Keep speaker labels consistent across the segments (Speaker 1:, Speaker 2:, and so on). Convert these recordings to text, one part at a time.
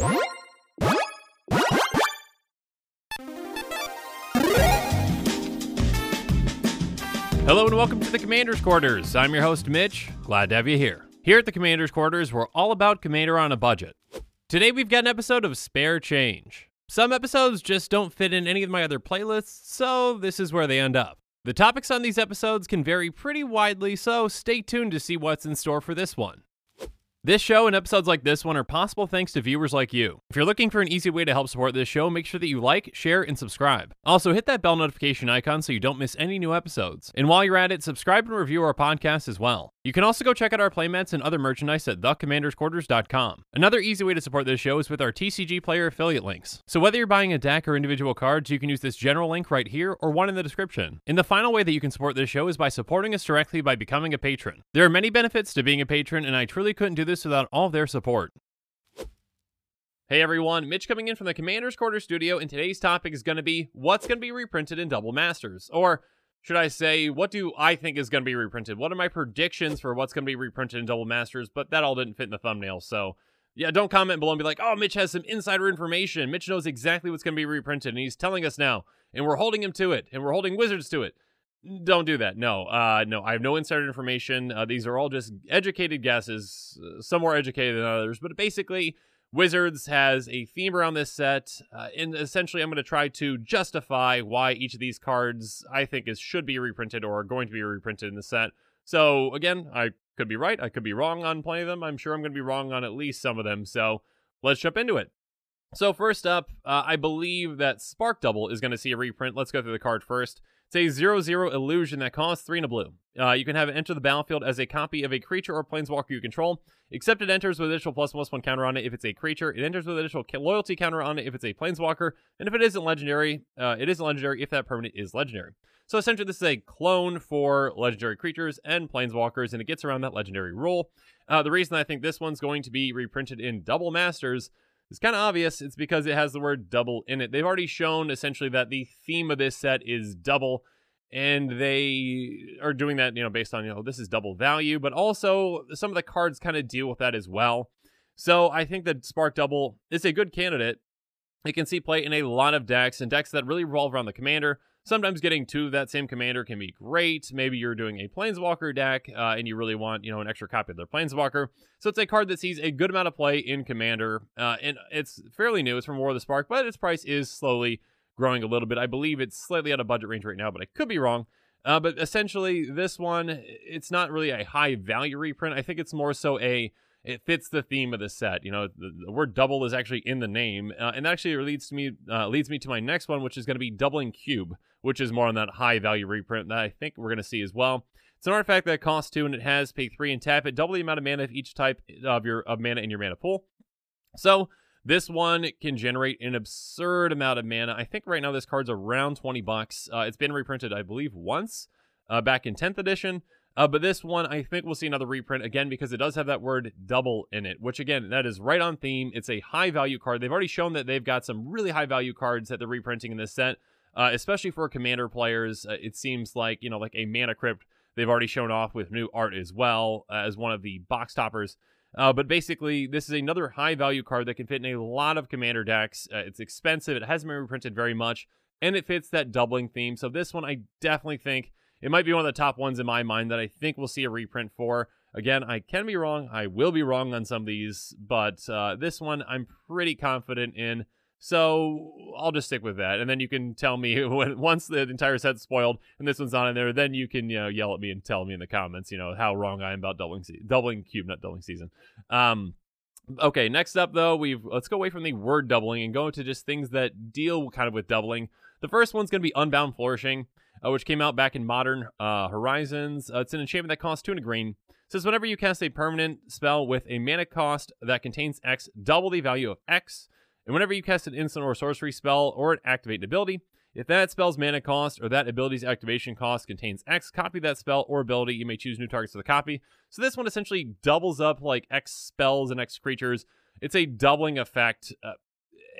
Speaker 1: Hello and welcome to the Commander's Quarters. I'm your host, Mitch. Glad to have you here. Here at the Commander's Quarters, we're all about Commander on a budget. Today we've got an episode of Spare Change. Some episodes just don't fit in any of my other playlists, so this is where they end up. The topics on these episodes can vary pretty widely, so stay tuned to see what's in store for this one. This show and episodes like this one are possible thanks to viewers like you. If you're looking for an easy way to help support this show, make sure that you like, share, and subscribe. Also, hit that bell notification icon so you don't miss any new episodes. And while you're at it, subscribe and review our podcast as well. You can also go check out our playmats and other merchandise at thecommandersquarters.com. Another easy way to support this show is with our TCGplayer affiliate links. So whether you're buying a deck or individual cards, you can use this general link right here or one in the description. And the final way that you can support this show is by supporting us directly by becoming a patron. There are many benefits to being a patron, and I truly couldn't do this without all their support. Hey everyone, Mitch coming in from the Commander's Quarter studio, and today's topic is going to be what's going to be reprinted in Double Masters, or should I say, what do I think is going to be reprinted? What are my predictions for what's going to be reprinted in Double Masters? But that all didn't fit in the thumbnail, so yeah, don't comment below and be like, oh, Mitch has some insider information. Mitch knows exactly what's going to be reprinted, and he's telling us now, and we're holding him to it, and we're holding Wizards to it. Don't do that. No, uh, no, I have no insider information. Uh, these are all just educated guesses, uh, some more educated than others, but basically, Wizards has a theme around this set, uh, and essentially, I'm going to try to justify why each of these cards I think is should be reprinted or are going to be reprinted in the set. So again, I could be right, I could be wrong on plenty of them. I'm sure I'm going to be wrong on at least some of them. So let's jump into it. So first up, uh, I believe that Spark Double is going to see a reprint. Let's go through the card first. It's a 0 0 illusion that costs 3 and a blue. Uh, you can have it enter the battlefield as a copy of a creature or planeswalker you control, except it enters with additional plus one plus counter on it if it's a creature. It enters with additional loyalty counter on it if it's a planeswalker, and if it isn't legendary, uh, it isn't legendary if that permanent is legendary. So essentially, this is a clone for legendary creatures and planeswalkers, and it gets around that legendary rule. Uh, the reason I think this one's going to be reprinted in Double Masters is kind of obvious. It's because it has the word double in it. They've already shown essentially that the theme of this set is double and they are doing that, you know, based on, you know, this is double value, but also some of the cards kind of deal with that as well. So I think that Spark Double is a good candidate. It can see play in a lot of decks and decks that really revolve around the commander. Sometimes getting two of that same commander can be great. Maybe you're doing a Planeswalker deck uh, and you really want, you know, an extra copy of their Planeswalker. So it's a card that sees a good amount of play in Commander. Uh, and it's fairly new. It's from War of the Spark, but its price is slowly growing a little bit. I believe it's slightly out of budget range right now, but I could be wrong. Uh, but essentially, this one, it's not really a high value reprint. I think it's more so a it fits the theme of the set. You know, the, the word double is actually in the name, uh, and that actually leads to me uh, leads me to my next one, which is going to be doubling cube, which is more on that high value reprint that I think we're going to see as well. It's an artifact that costs two, and it has pay three and tap it, double the amount of mana of each type of your of mana in your mana pool. So this one can generate an absurd amount of mana. I think right now this card's around 20 bucks. Uh, it's been reprinted, I believe, once uh, back in 10th edition. Uh, but this one, I think we'll see another reprint again because it does have that word double in it, which again, that is right on theme. It's a high value card. They've already shown that they've got some really high value cards that they're reprinting in this set, uh, especially for commander players. Uh, it seems like, you know, like a Mana Crypt, they've already shown off with new art as well uh, as one of the box toppers. Uh, but basically, this is another high value card that can fit in a lot of commander decks. Uh, it's expensive, it hasn't been reprinted very much, and it fits that doubling theme. So, this one I definitely think it might be one of the top ones in my mind that I think we'll see a reprint for. Again, I can be wrong. I will be wrong on some of these, but uh, this one I'm pretty confident in. So I'll just stick with that, and then you can tell me when once the entire set's spoiled and this one's not in there, then you can you know yell at me and tell me in the comments, you know how wrong I am about doubling se- doubling cube, not doubling season. Um, okay, next up though, we've let's go away from the word doubling and go into just things that deal kind of with doubling. The first one's going to be Unbound Flourishing, uh, which came out back in Modern uh, Horizons. Uh, it's an enchantment that costs two and a green. It says whenever you cast a permanent spell with a mana cost that contains X, double the value of X. And whenever you cast an instant or sorcery spell or an activate ability, if that spell's mana cost or that ability's activation cost contains X, copy that spell or ability. You may choose new targets for the copy. So this one essentially doubles up like X spells and X creatures. It's a doubling effect. Uh,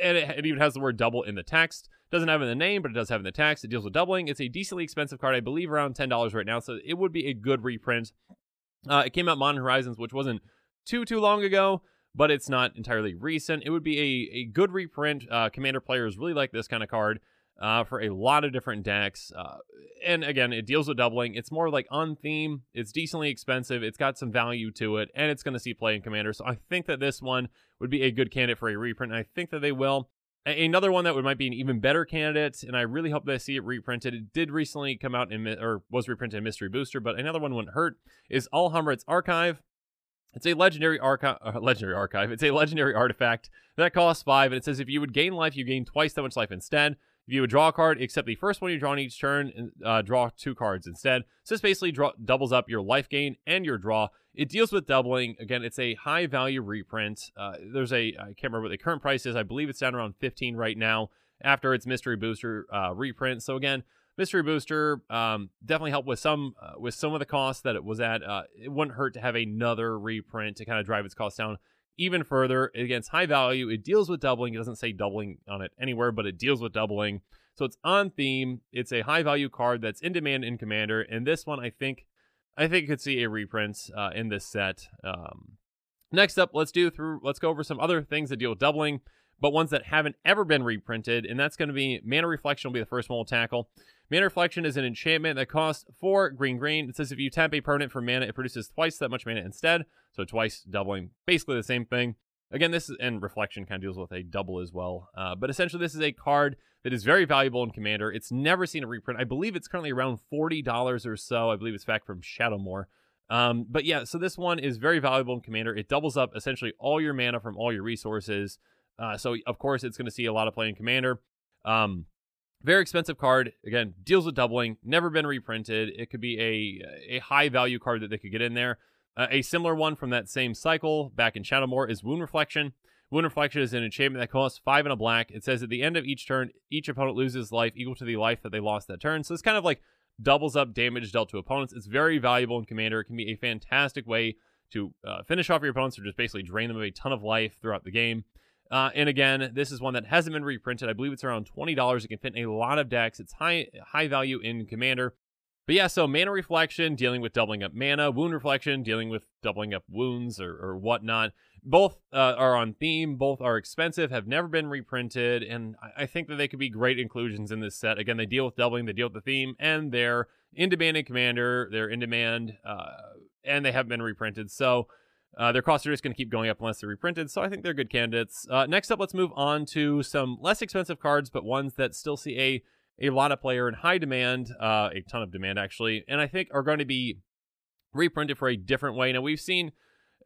Speaker 1: and it, it, even has the word double in the text. Doesn't have in the name, but it does have in the text. It deals with doubling. It's a decently expensive card, I believe around $10 right now. So it would be a good reprint. Uh, it came out Modern Horizons, which wasn't too, too long ago. But it's not entirely recent. It would be a, a good reprint. Uh, Commander players really like this kind of card uh, for a lot of different decks. Uh, and again, it deals with doubling. It's more like on theme. It's decently expensive. It's got some value to it, and it's going to see play in Commander. So I think that this one would be a good candidate for a reprint. And I think that they will. Another one that would might be an even better candidate, and I really hope that I see it reprinted. It did recently come out in or was reprinted in Mystery Booster, but another one wouldn't hurt. Is Alhammarret's Archive. It's a legendary archive. Uh, legendary archive. It's a legendary artifact that costs five, and it says if you would gain life, you gain twice that much life instead. If you would draw a card, except the first one you draw on each turn, and uh, draw two cards instead. So this basically draw, doubles up your life gain and your draw. It deals with doubling. Again, it's a high value reprint. Uh, there's a I can't remember what the current price is. I believe it's down around 15 right now after its mystery booster uh, reprint. So again, mystery booster um, definitely helped with some uh, with some of the costs that it was at. Uh, it wouldn't hurt to have another reprint to kind of drive its costs down even further. Against high value, it deals with doubling. It doesn't say doubling on it anywhere, but it deals with doubling. So it's on theme. It's a high value card that's in demand in Commander, and this one I think I think could see a reprint uh, in this set. Um, next up, let's do through. Let's go over some other things that deal with doubling, but ones that haven't ever been reprinted, and that's going to be Mana Reflection will be the first one we'll tackle. Mana Reflection is an enchantment that costs four green green. It says if you tap a permanent for mana, it produces twice that much mana instead. So twice doubling, basically the same thing. Again, this is, and Reflection kind of deals with a double as well. Uh, but essentially, this is a card that is very valuable in Commander. It's never seen a reprint. I believe it's currently around $40 or so. I believe it's back from Shadowmoor. Um, but yeah, so this one is very valuable in Commander. It doubles up essentially all your mana from all your resources. Uh, so, of course, it's going to see a lot of play in Commander. Um, very expensive card. Again, deals with doubling. Never been reprinted. It could be a a high value card that they could get in there. Uh, a similar one from that same cycle back in Shadowmoor is Wound Reflection. Wound Reflection is an enchantment that costs five and a black. It says at the end of each turn, each opponent loses life equal to the life that they lost that turn. So it's kind of like doubles up damage dealt to opponents. It's very valuable in Commander. It can be a fantastic way to uh, finish off your opponents or just basically drain them of a ton of life throughout the game. Uh, and again, this is one that hasn't been reprinted. I believe it's around twenty dollars. It can fit in a lot of decks. It's high high value in Commander. But yeah, so mana reflection, dealing with doubling up mana, wound reflection, dealing with doubling up wounds or, or whatnot. Both uh, are on theme. Both are expensive. Have never been reprinted, and I, I think that they could be great inclusions in this set. Again, they deal with doubling, they deal with the theme, and they're in demand in Commander. They're in demand, uh, and they have been reprinted. So uh, their costs are just going to keep going up unless they're reprinted, so I think they're good candidates. Uh, next up, let's move on to some less expensive cards, but ones that still see a a lot of player in high demand, uh, a ton of demand actually, and I think are going to be reprinted for a different way. Now we've seen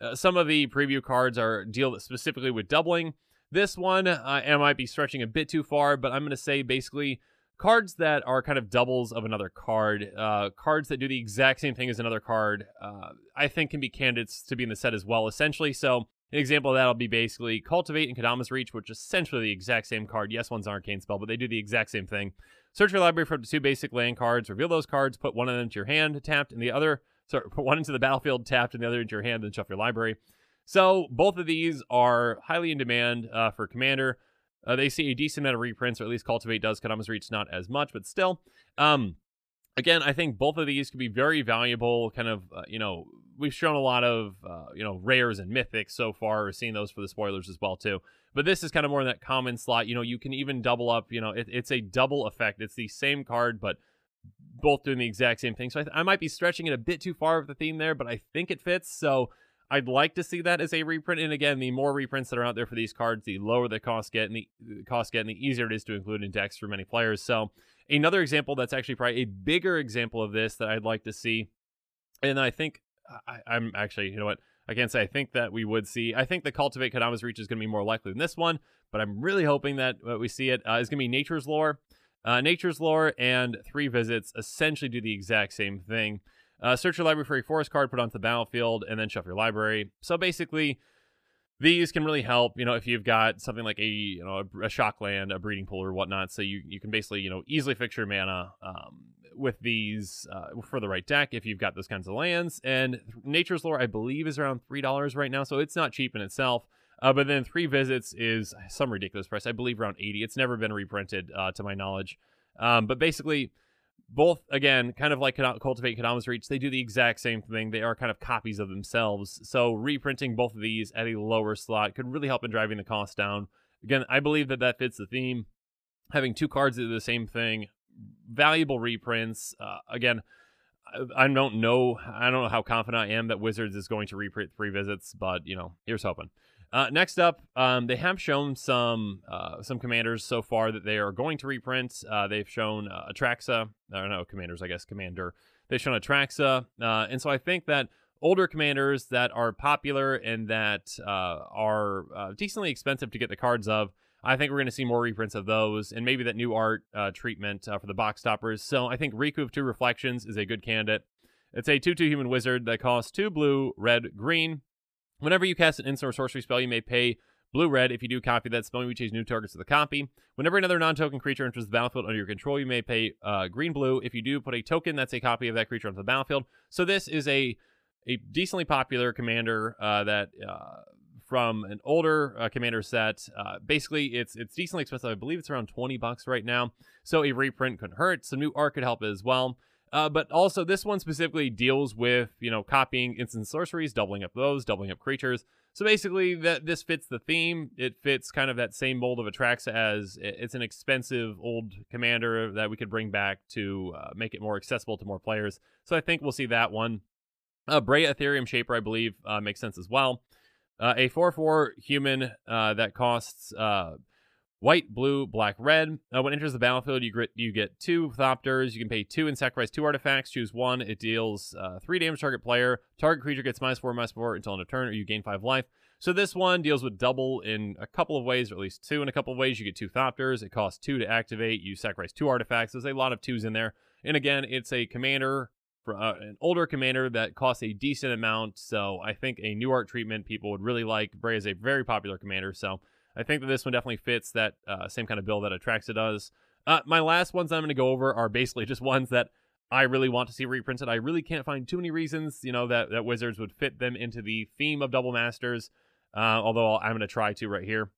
Speaker 1: uh, some of the preview cards are deal specifically with doubling. This one, uh, I might be stretching a bit too far, but I'm going to say basically cards that are kind of doubles of another card, uh, cards that do the exact same thing as another card, uh, I think can be candidates to be in the set as well, essentially. So an example of that will be basically Cultivate and Kodama's Reach, which is essentially the exact same card. Yes, one's an arcane spell, but they do the exact same thing. Search your library for up to two basic land cards, reveal those cards, put one of them into your hand tapped, and the other, sorry, put one into the battlefield tapped, and the other into your hand, then shuffle your library. So both of these are highly in demand uh, for Commander. Uh, they see a decent amount of reprints, or at least Cultivate does. Kodama's Reach not as much, but still. Um, again, I think both of these could be very valuable. Kind of, uh, you know, we've shown a lot of, uh, you know, rares and mythics so far. We're seeing those for the spoilers as well too. But this is kind of more in that common slot. You know, you can even double up. You know, it, it's a double effect. It's the same card, but both doing the exact same thing. So I, th- I might be stretching it a bit too far with the theme there, but I think it fits. So I'd like to see that as a reprint. And again, the more reprints that are out there for these cards, the lower the cost get, and the, the cost get, and the easier it is to include in decks for many players. So another example that's actually probably a bigger example of this that I'd like to see, and I think I, I'm actually, you know what, I can't say I think that we would see. I think the Cultivate Kodama's Reach is going to be more likely than this one, but I'm really hoping that we see it uh, is going to be Nature's Lore. Uh, Nature's Lore and Three Visits essentially do the exact same thing. Uh, search your library for a forest card, put onto the battlefield, and then shuffle your library. So basically, these can really help. You know, if you've got something like a you know a, a shock land, a breeding pool, or whatnot, so you you can basically you know easily fix your mana um, with these uh, for the right deck if you've got those kinds of lands. And Nature's Lore, I believe, is around three dollars right now, so it's not cheap in itself. Uh, but then three visits is some ridiculous price. I believe around eighty. It's never been reprinted uh, to my knowledge. Um, but basically, both again kind of like cultivate Kodama's reach they do the exact same thing. They are kind of copies of themselves. So reprinting both of these at a lower slot could really help in driving the cost down. Again i believe that that fits the theme. Having two cards that do the same thing valuable reprints uh, again I, I don't know i don't know how confident i am that wizards is going to reprint three visits but you know here's hoping uh, next up, um, they have shown some uh, some commanders so far that they are going to reprint. Uh, they've shown uh, Atraxa, I don't know, commanders, I guess, commander. They've shown Atraxa, uh, and so I think that older commanders that are popular and that uh, are uh, decently expensive to get the cards of, I think we're going to see more reprints of those, and maybe that new art treatment for the box toppers. So I think Riku of Two Reflections is a good candidate. It's a 2 2 human wizard that costs two blue, red, green. Whenever you cast an instant or sorcery spell, you may pay blue red. If you do copy that spell, you change new targets to the copy. Whenever another non token creature enters the battlefield under your control, you may pay uh, green blue. If you do put a token, that's a copy of that creature onto the battlefield. So this is a a decently popular commander uh, that uh, from an older uh, commander set. Uh, basically, it's it's decently expensive. I believe it's around twenty bucks right now. So a reprint couldn't hurt. Some new art could help as well. Uh, but also, this one specifically deals with you know copying instant sorceries, doubling up those, doubling up creatures. So basically, that this fits the theme. It fits kind of that same mold of Atraxa as it's an expensive old commander that we could bring back to uh, make it more accessible to more players. So I think we'll see that one. Uh, Breya Etherium Shaper, I believe, uh, makes sense as well. Uh, a 4 4 human uh, that costs uh, white, blue, black, red. Uh, when it enters the battlefield, you get you get two Thopters. You can pay two and sacrifice two artifacts. Choose one. It deals uh, three damage target player. Target creature gets minus four, minus four until end of turn, or you gain five life. So this one deals with double in a couple of ways, or at least two in a couple of ways. You get two Thopters. It costs two to activate. You sacrifice two artifacts. There's a lot of twos in there. And again, it's a commander, uh, an older commander that costs a decent amount. So I think a new art treatment people would really like. Breya is a very popular commander, so I think that this one definitely fits that uh, same kind of bill that Atraxa does. Uh, my last ones I'm going to go over are basically just ones that I really want to see reprinted. I really can't find too many reasons, you know, that, that Wizards would fit them into the theme of Double Masters, uh, although I'm going to try to right here.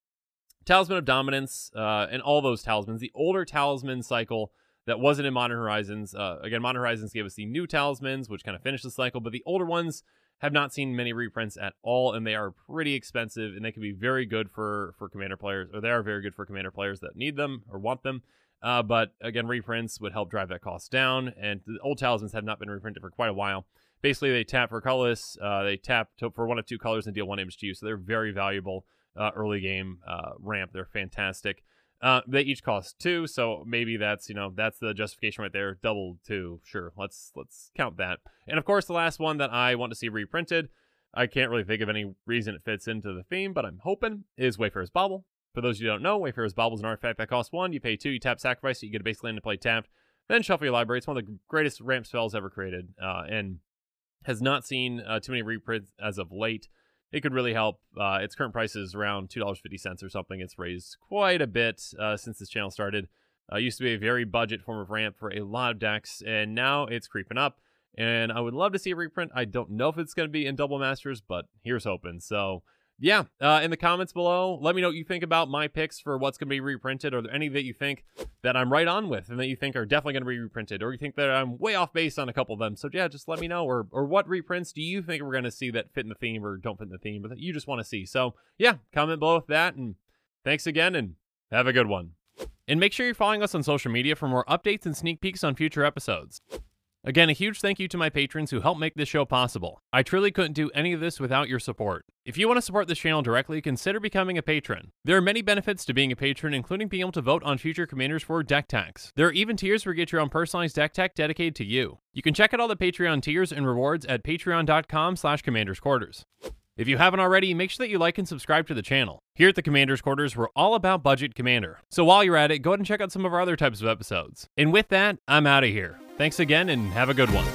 Speaker 1: Talisman of Dominance uh, and all those talismans. The older talisman cycle that wasn't in Modern Horizons. Uh, again, Modern Horizons gave us the new talismans, which kind of finished the cycle, but the older ones have not seen many reprints at all, and they are pretty expensive, and they can be very good for for commander players, or they are very good for commander players that need them or want them. Uh, but again, reprints would help drive that cost down, and the old talismans have not been reprinted for quite a while. Basically, they tap for colorless, uh, they tap to, for one of two colors and deal one image to you, so they're very valuable uh, early game uh, ramp. They're fantastic. Uh, they each cost two, so maybe that's you know that's the justification right there. Double two, sure. Let's let's count that. And of course, the last one that I want to see reprinted, I can't really think of any reason it fits into the theme, but I'm hoping is Wayfarer's Bauble. For those of you who don't know, Wayfarer's Bauble is an artifact that costs one. You pay two, you tap sacrifice, so you get a basic land to play tapped. Then shuffle your library. It's one of the greatest ramp spells ever created, uh, and has not seen uh, too many reprints as of late it could really help. Uh, its current price is around two dollars fifty cents or something. It's raised quite a bit uh, since this channel started. Uh, used to be a very budget form of ramp for a lot of decks, and now it's creeping up. And I would love to see a reprint. I don't know if it's going to be in Double Masters, but here's hoping. So yeah, uh, in the comments below, let me know what you think about my picks for what's going to be reprinted. There any that you think that I'm right on with and that you think are definitely going to be reprinted, or you think that I'm way off base on a couple of them? So yeah, just let me know. Or or what reprints do you think we're going to see that fit in the theme or don't fit in the theme, but that you just want to see? So yeah, comment below with that. And thanks again, and have a good one. And make sure you're following us on social media for more updates and sneak peeks on future episodes. Again, a huge thank you to my patrons who help make this show possible. I truly couldn't do any of this without your support. If you want to support this channel directly, consider becoming a patron. There are many benefits to being a patron, including being able to vote on future commanders for deck techs. There are even tiers where you get your own personalized deck tech dedicated to you. You can check out all the Patreon tiers and rewards at patreon.com slash commandersquarters. If you haven't already, make sure that you like and subscribe to the channel. Here at the Commander's Quarters, we're all about budget commander. So while you're at it, go ahead and check out some of our other types of episodes. And with that, I'm out of here. Thanks again and have a good one.